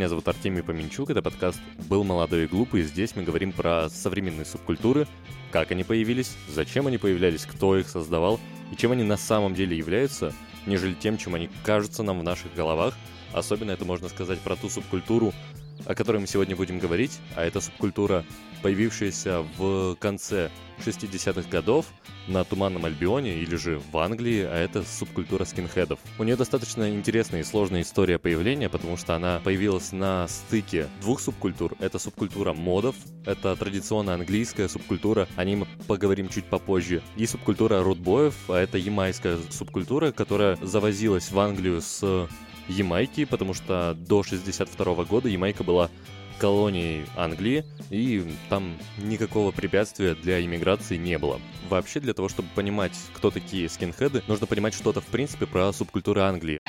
меня зовут Артемий Поменчук, это подкаст «Был молодой и глупый», здесь мы говорим про современные субкультуры, как они появились, зачем они появлялись, кто их создавал и чем они на самом деле являются, нежели тем, чем они кажутся нам в наших головах. Особенно это можно сказать про ту субкультуру, о которой мы сегодня будем говорить, а это субкультура, появившаяся в конце 60-х годов на Туманном Альбионе или же в Англии, а это субкультура скинхедов. У нее достаточно интересная и сложная история появления, потому что она появилась на стыке двух субкультур. Это субкультура модов, это традиционная английская субкультура, о ней мы поговорим чуть попозже, и субкультура рудбоев, а это ямайская субкультура, которая завозилась в Англию с Ямайки, потому что до 62 года Ямайка была колонией Англии, и там никакого препятствия для иммиграции не было. Вообще, для того, чтобы понимать, кто такие скинхеды, нужно понимать что-то в принципе про субкультуры Англии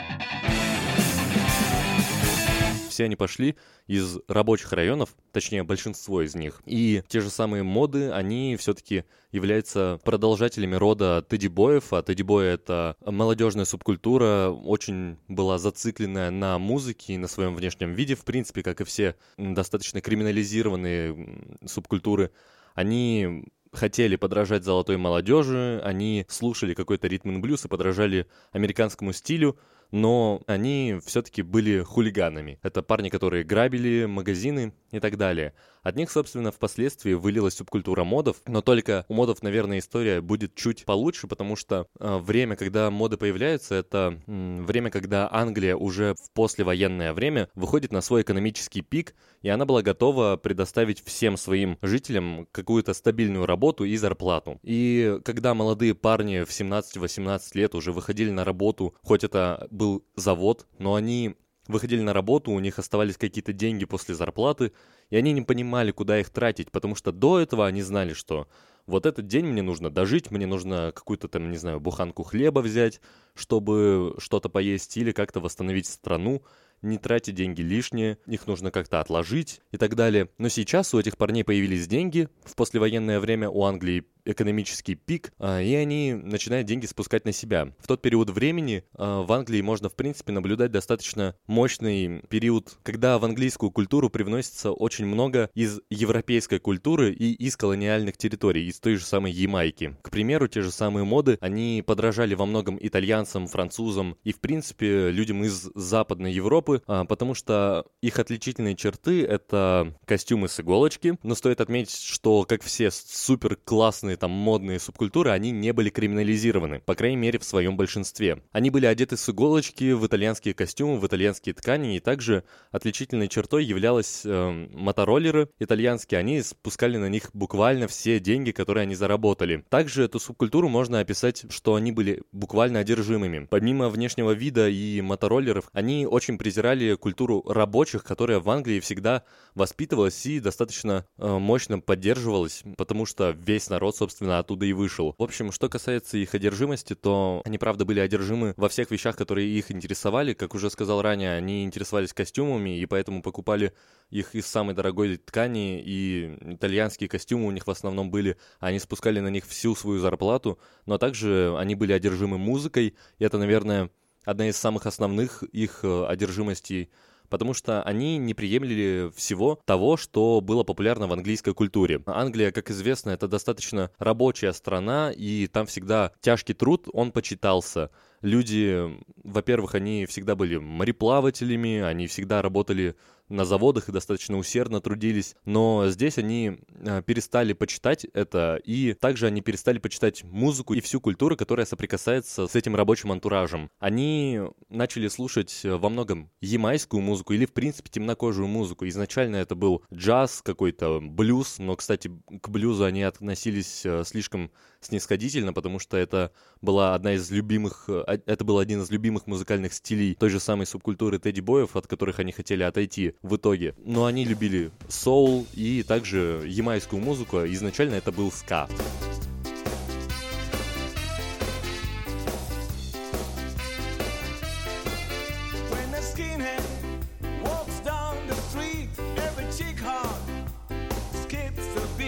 все они пошли из рабочих районов, точнее большинство из них. И те же самые моды, они все-таки являются продолжателями рода тедди-боев, а тедди-бои — это молодежная субкультура, очень была зацикленная на музыке и на своем внешнем виде, в принципе, как и все достаточно криминализированные субкультуры. Они хотели подражать золотой молодежи, они слушали какой-то ритм и блюз и подражали американскому стилю, но они все-таки были хулиганами. Это парни, которые грабили магазины и так далее. От них, собственно, впоследствии вылилась субкультура модов, но только у модов, наверное, история будет чуть получше, потому что э, время, когда моды появляются, это э, время, когда Англия уже в послевоенное время выходит на свой экономический пик, и она была готова предоставить всем своим жителям какую-то стабильную работу и зарплату. И когда молодые парни в 17-18 лет уже выходили на работу, хоть это был завод, но они выходили на работу, у них оставались какие-то деньги после зарплаты, и они не понимали, куда их тратить, потому что до этого они знали, что вот этот день мне нужно дожить, мне нужно какую-то там, не знаю, буханку хлеба взять, чтобы что-то поесть или как-то восстановить страну, не тратить деньги лишние, их нужно как-то отложить и так далее. Но сейчас у этих парней появились деньги, в послевоенное время у Англии экономический пик, а, и они начинают деньги спускать на себя. В тот период времени а, в Англии можно, в принципе, наблюдать достаточно мощный период, когда в английскую культуру привносится очень много из европейской культуры и из колониальных территорий, из той же самой Ямайки. К примеру, те же самые моды, они подражали во многом итальянцам, французам и, в принципе, людям из Западной Европы, а, потому что их отличительные черты — это костюмы с иголочки, но стоит отметить, что, как все супер классные разные там модные субкультуры, они не были криминализированы, по крайней мере в своем большинстве. Они были одеты с иголочки в итальянские костюмы, в итальянские ткани, и также отличительной чертой являлась э, мотороллеры итальянские, они спускали на них буквально все деньги, которые они заработали. Также эту субкультуру можно описать, что они были буквально одержимыми. Помимо внешнего вида и мотороллеров, они очень презирали культуру рабочих, которая в Англии всегда воспитывалась и достаточно э, мощно поддерживалась, потому что весь народ собственно, оттуда и вышел. В общем, что касается их одержимости, то они, правда, были одержимы во всех вещах, которые их интересовали. Как уже сказал ранее, они интересовались костюмами, и поэтому покупали их из самой дорогой ткани, и итальянские костюмы у них в основном были, они спускали на них всю свою зарплату, но также они были одержимы музыкой, и это, наверное, одна из самых основных их э, одержимостей потому что они не приемлили всего того, что было популярно в английской культуре. Англия, как известно, это достаточно рабочая страна, и там всегда тяжкий труд, он почитался люди, во-первых, они всегда были мореплавателями, они всегда работали на заводах и достаточно усердно трудились, но здесь они э, перестали почитать это, и также они перестали почитать музыку и всю культуру, которая соприкасается с этим рабочим антуражем. Они начали слушать во многом ямайскую музыку или, в принципе, темнокожую музыку. Изначально это был джаз, какой-то блюз, но, кстати, к блюзу они относились э, слишком снисходительно, потому что это была одна из любимых, э, это был один из любимых музыкальных стилей той же самой субкультуры Тедди Боев, от которых они хотели отойти в итоге. Но они любили соул и также ямайскую музыку. Изначально это был ска.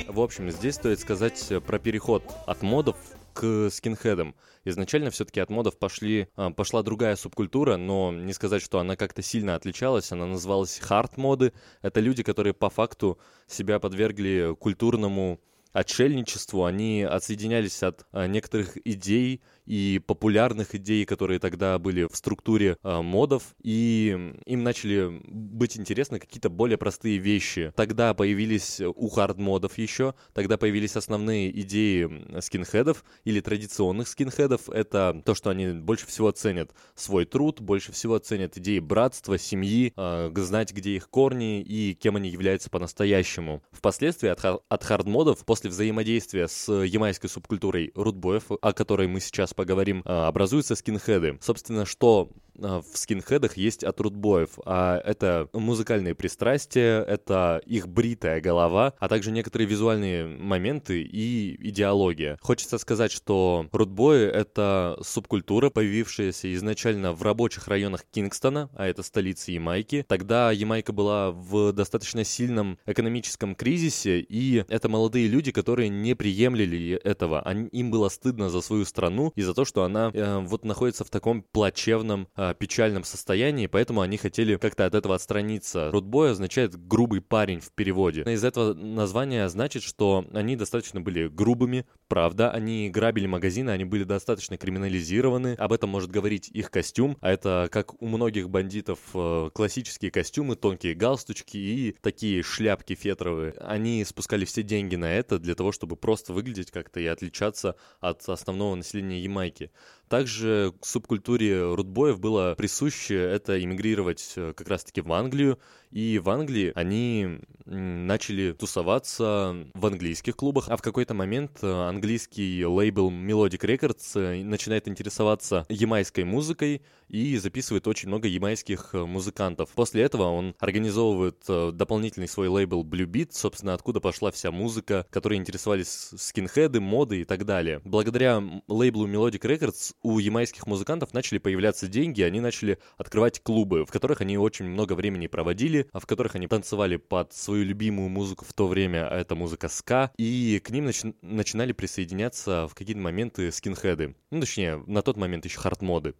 В общем, здесь стоит сказать про переход от модов к скинхедам. Изначально все-таки от модов пошли, а, пошла другая субкультура, но не сказать, что она как-то сильно отличалась. Она называлась хард-моды. Это люди, которые по факту себя подвергли культурному отшельничеству, они отсоединялись от а, некоторых идей, и популярных идей, которые тогда были в структуре э, модов, и им начали быть интересны какие-то более простые вещи. Тогда появились у хард-модов еще, тогда появились основные идеи скинхедов или традиционных скинхедов. Это то, что они больше всего ценят свой труд, больше всего ценят идеи братства, семьи, э, знать, где их корни и кем они являются по-настоящему. Впоследствии от, от хард-модов, после взаимодействия с ямайской субкультурой рудбоев, о которой мы сейчас поговорим, а, образуются скинхеды. Собственно, что в скинхедах есть от рудбоев, а это музыкальные пристрастия, это их бритая голова, а также некоторые визуальные моменты и идеология. Хочется сказать, что рудбои — это субкультура, появившаяся изначально в рабочих районах Кингстона, а это столица Ямайки. Тогда Ямайка была в достаточно сильном экономическом кризисе, и это молодые люди, которые не приемлили этого. Они, им было стыдно за свою страну и за то, что она э, вот находится в таком плачевном э, печальном состоянии, поэтому они хотели как-то от этого отстраниться. Рудбой означает «грубый парень» в переводе. Из этого названия значит, что они достаточно были грубыми, правда, они грабили магазины, они были достаточно криминализированы, об этом может говорить их костюм, а это, как у многих бандитов, э, классические костюмы, тонкие галстучки и такие шляпки фетровые. Они спускали все деньги на это для того, чтобы просто выглядеть как-то и отличаться от основного населения Ямайки. Также субкультуре рудбоев было присуще это иммигрировать э, как раз-таки в Англию, и в Англии они начали тусоваться в английских клубах, а в какой-то момент э, английский лейбл Melodic Records э, начинает интересоваться ямайской музыкой и записывает очень много ямайских э, музыкантов. После этого он организовывает дополнительный свой лейбл Blue Beat, собственно, откуда пошла вся музыка, которой интересовались скинхеды, моды и так далее. Благодаря лейблу Melodic Records у ямайских музыкантов начали появляться деньги, они начали открывать клубы, в которых они очень много времени проводили, а в которых они танцевали под свою любимую музыку в то время, а это музыка ска, и к ним нач- начинали присоединяться в какие-то моменты скинхеды. Ну, точнее, на тот момент еще хардмоды.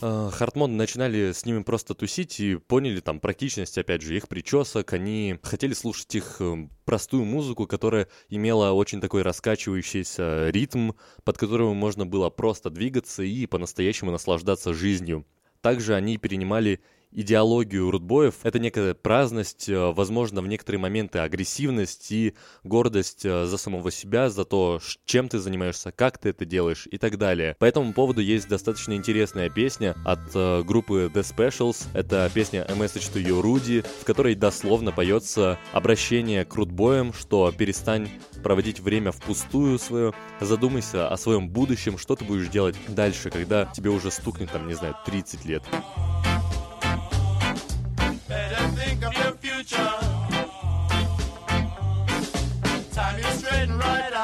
А, хардмоды начинали с ними просто тусить и поняли там практичность, опять же, их причесок. Они хотели слушать их э, простую музыку, которая имела очень такой раскачивающийся ритм, под которым можно было просто двигаться и по-настоящему наслаждаться жизнью. Также они перенимали идеологию рудбоев. Это некая праздность, э, возможно, в некоторые моменты агрессивность и гордость э, за самого себя, за то, чем ты занимаешься, как ты это делаешь и так далее. По этому поводу есть достаточно интересная песня от э, группы The Specials. Это песня A Message to You Rudy, в которой дословно поется обращение к рудбоям, что перестань проводить время впустую свое, задумайся о своем будущем, что ты будешь делать дальше, когда тебе уже стукнет, там, не знаю, 30 лет. right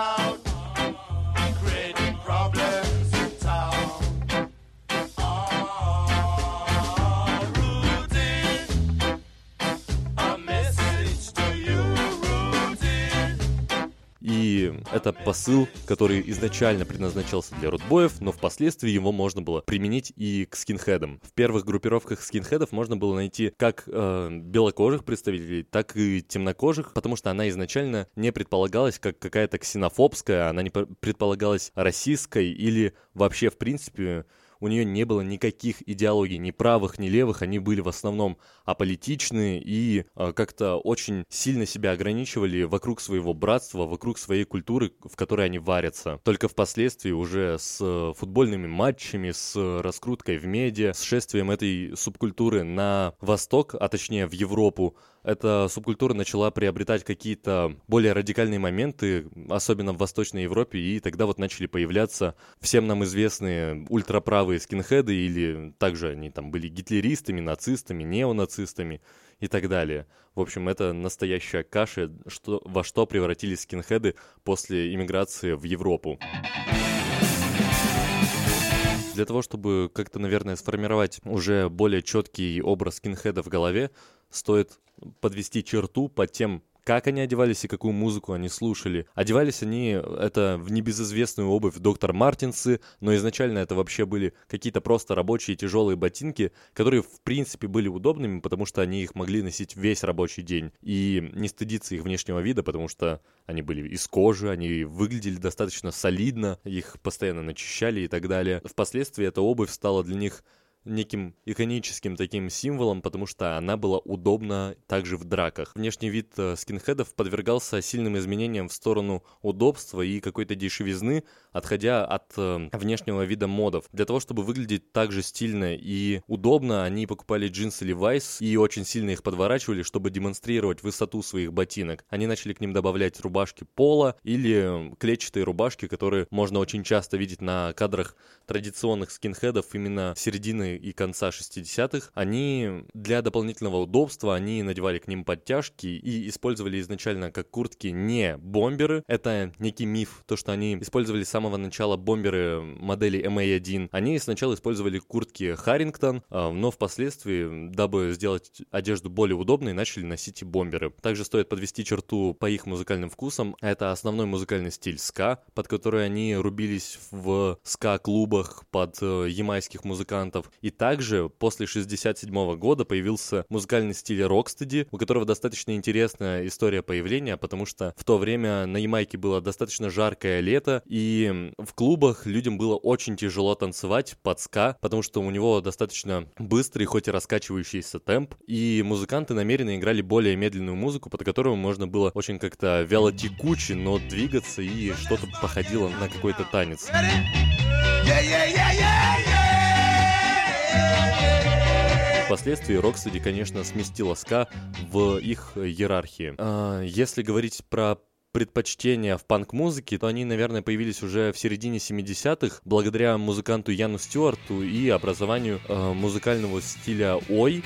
это посыл, который изначально предназначался для рудбоев, но впоследствии его можно было применить и к скинхедам. В первых группировках скинхедов можно было найти как э, белокожих представителей, так и темнокожих, потому что она изначально не предполагалась как какая-то ксенофобская, она не предполагалась российской или вообще, в принципе, у нее не было никаких идеологий, ни правых, ни левых, они были в основном аполитичные и э, как-то очень сильно себя ограничивали вокруг своего братства, вокруг своей культуры, в которой они варятся. Только впоследствии уже с футбольными матчами, с раскруткой в медиа, с шествием этой субкультуры на восток, а точнее в Европу, эта субкультура начала приобретать какие-то более радикальные моменты, особенно в Восточной Европе, и тогда вот начали появляться всем нам известные ультраправые скинхеды, или также они там были гитлеристами, нацистами, неонацистами и так далее. В общем, это настоящая каша, что, во что превратились скинхеды после иммиграции в Европу. Для того, чтобы как-то, наверное, сформировать уже более четкий образ скинхеда в голове, стоит подвести черту под тем, как они одевались и какую музыку они слушали. Одевались они, это в небезызвестную обувь доктор Мартинсы, но изначально это вообще были какие-то просто рабочие тяжелые ботинки, которые в принципе были удобными, потому что они их могли носить весь рабочий день и не стыдиться их внешнего вида, потому что они были из кожи, они выглядели достаточно солидно, их постоянно начищали и так далее. Впоследствии эта обувь стала для них неким иконическим таким символом, потому что она была удобна также в драках. Внешний вид э, скинхедов подвергался сильным изменениям в сторону удобства и какой-то дешевизны, отходя от э, внешнего вида модов. Для того, чтобы выглядеть так же стильно и удобно, они покупали джинсы Levi's и очень сильно их подворачивали, чтобы демонстрировать высоту своих ботинок. Они начали к ним добавлять рубашки пола или клетчатые рубашки, которые можно очень часто видеть на кадрах традиционных скинхедов именно середины и конца 60-х, они для дополнительного удобства, они надевали к ним подтяжки и использовали изначально как куртки не бомберы. Это некий миф, то, что они использовали с самого начала бомберы модели MA1. Они сначала использовали куртки Харрингтон, а, но впоследствии, дабы сделать одежду более удобной, начали носить и бомберы. Также стоит подвести черту по их музыкальным вкусам. Это основной музыкальный стиль ска, под который они рубились в ска-клубах под э, ямайских музыкантов. И также после 67 года появился музыкальный стиль рокстеди, у которого достаточно интересная история появления, потому что в то время на Ямайке было достаточно жаркое лето, и в клубах людям было очень тяжело танцевать под ска, потому что у него достаточно быстрый, хоть и раскачивающийся темп, и музыканты намеренно играли более медленную музыку, под которую можно было очень как-то вяло текуче, но двигаться и что-то походило на какой-то танец. Yeah, yeah, yeah, yeah! Впоследствии Рокстеди, конечно, сместила ска в их иерархии. А, если говорить про предпочтения в панк-музыке, то они, наверное, появились уже в середине 70-х, благодаря музыканту Яну Стюарту и образованию э, музыкального стиля Ой.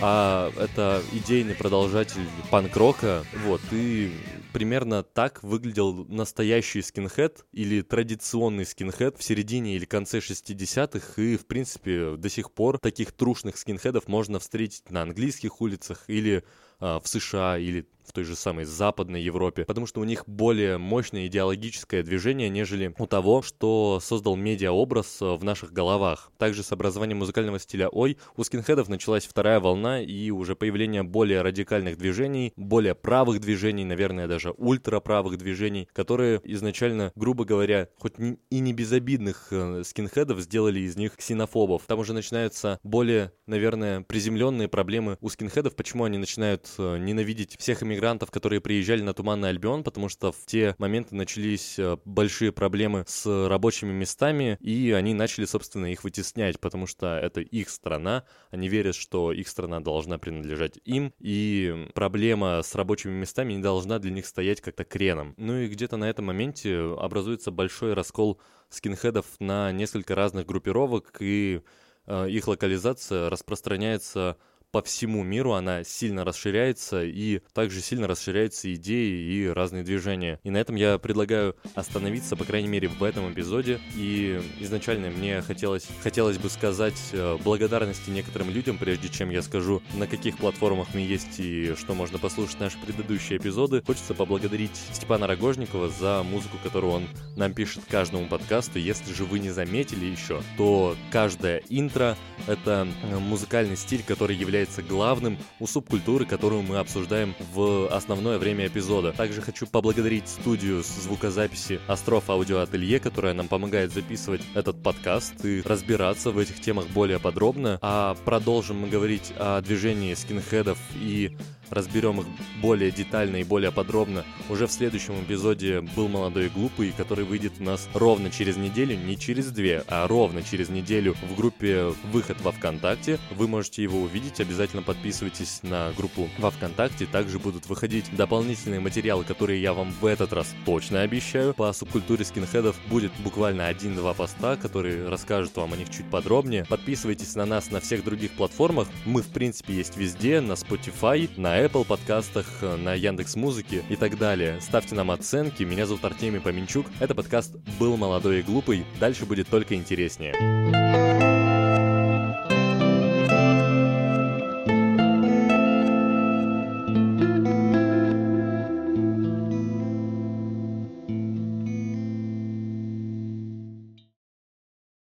А это идейный продолжатель панк-рока, вот, и примерно так выглядел настоящий скинхед или традиционный скинхед в середине или конце 60-х, и, в принципе, до сих пор таких трушных скинхедов можно встретить на английских улицах или э, в США, или в той же самой Западной Европе, потому что у них более мощное идеологическое движение, нежели у того, что создал медиаобраз э, в наших головах. Также с образованием музыкального стиля Ой у скинхедов началась вторая волна и уже появление более радикальных движений, более правых движений, наверное, даже ультраправых движений, которые изначально, грубо говоря, хоть и не безобидных э, скинхедов сделали из них ксенофобов. Там уже начинаются более, наверное, приземленные проблемы у скинхедов, почему они начинают э, ненавидеть всех мигрантов, которые приезжали на Туманный Альбион, потому что в те моменты начались э, большие проблемы с рабочими местами, и они начали, собственно, их вытеснять, потому что это их страна, они верят, что их страна должна принадлежать им, и проблема с рабочими местами не должна для них стоять как-то креном. Ну и где-то на этом моменте образуется большой раскол скинхедов на несколько разных группировок, и э, их локализация распространяется по всему миру она сильно расширяется, и также сильно расширяются идеи и разные движения. И на этом я предлагаю остановиться, по крайней мере, в этом эпизоде. И изначально мне хотелось, хотелось бы сказать э, благодарности некоторым людям, прежде чем я скажу, на каких платформах мы есть и что можно послушать наши предыдущие эпизоды. Хочется поблагодарить Степана Рогожникова за музыку, которую он нам пишет каждому подкасту. Если же вы не заметили еще, то каждая интро — это э, музыкальный стиль, который является является главным у субкультуры, которую мы обсуждаем в основное время эпизода. Также хочу поблагодарить студию звукозаписи Остров Аудио Ателье, которая нам помогает записывать этот подкаст и разбираться в этих темах более подробно. А продолжим мы говорить о движении скинхедов и разберем их более детально и более подробно уже в следующем эпизоде «Был молодой и глупый», который выйдет у нас ровно через неделю, не через две, а ровно через неделю в группе «Выход во Вконтакте». Вы можете его увидеть, обязательно подписывайтесь на группу во Вконтакте. Также будут выходить дополнительные материалы, которые я вам в этот раз точно обещаю. По субкультуре скинхедов будет буквально один-два поста, которые расскажут вам о них чуть подробнее. Подписывайтесь на нас на всех других платформах. Мы, в принципе, есть везде, на Spotify, на Apple подкастах, на Яндекс Музыке и так далее. Ставьте нам оценки. Меня зовут Артемий Поменчук. Это подкаст «Был молодой и глупый». Дальше будет только интереснее.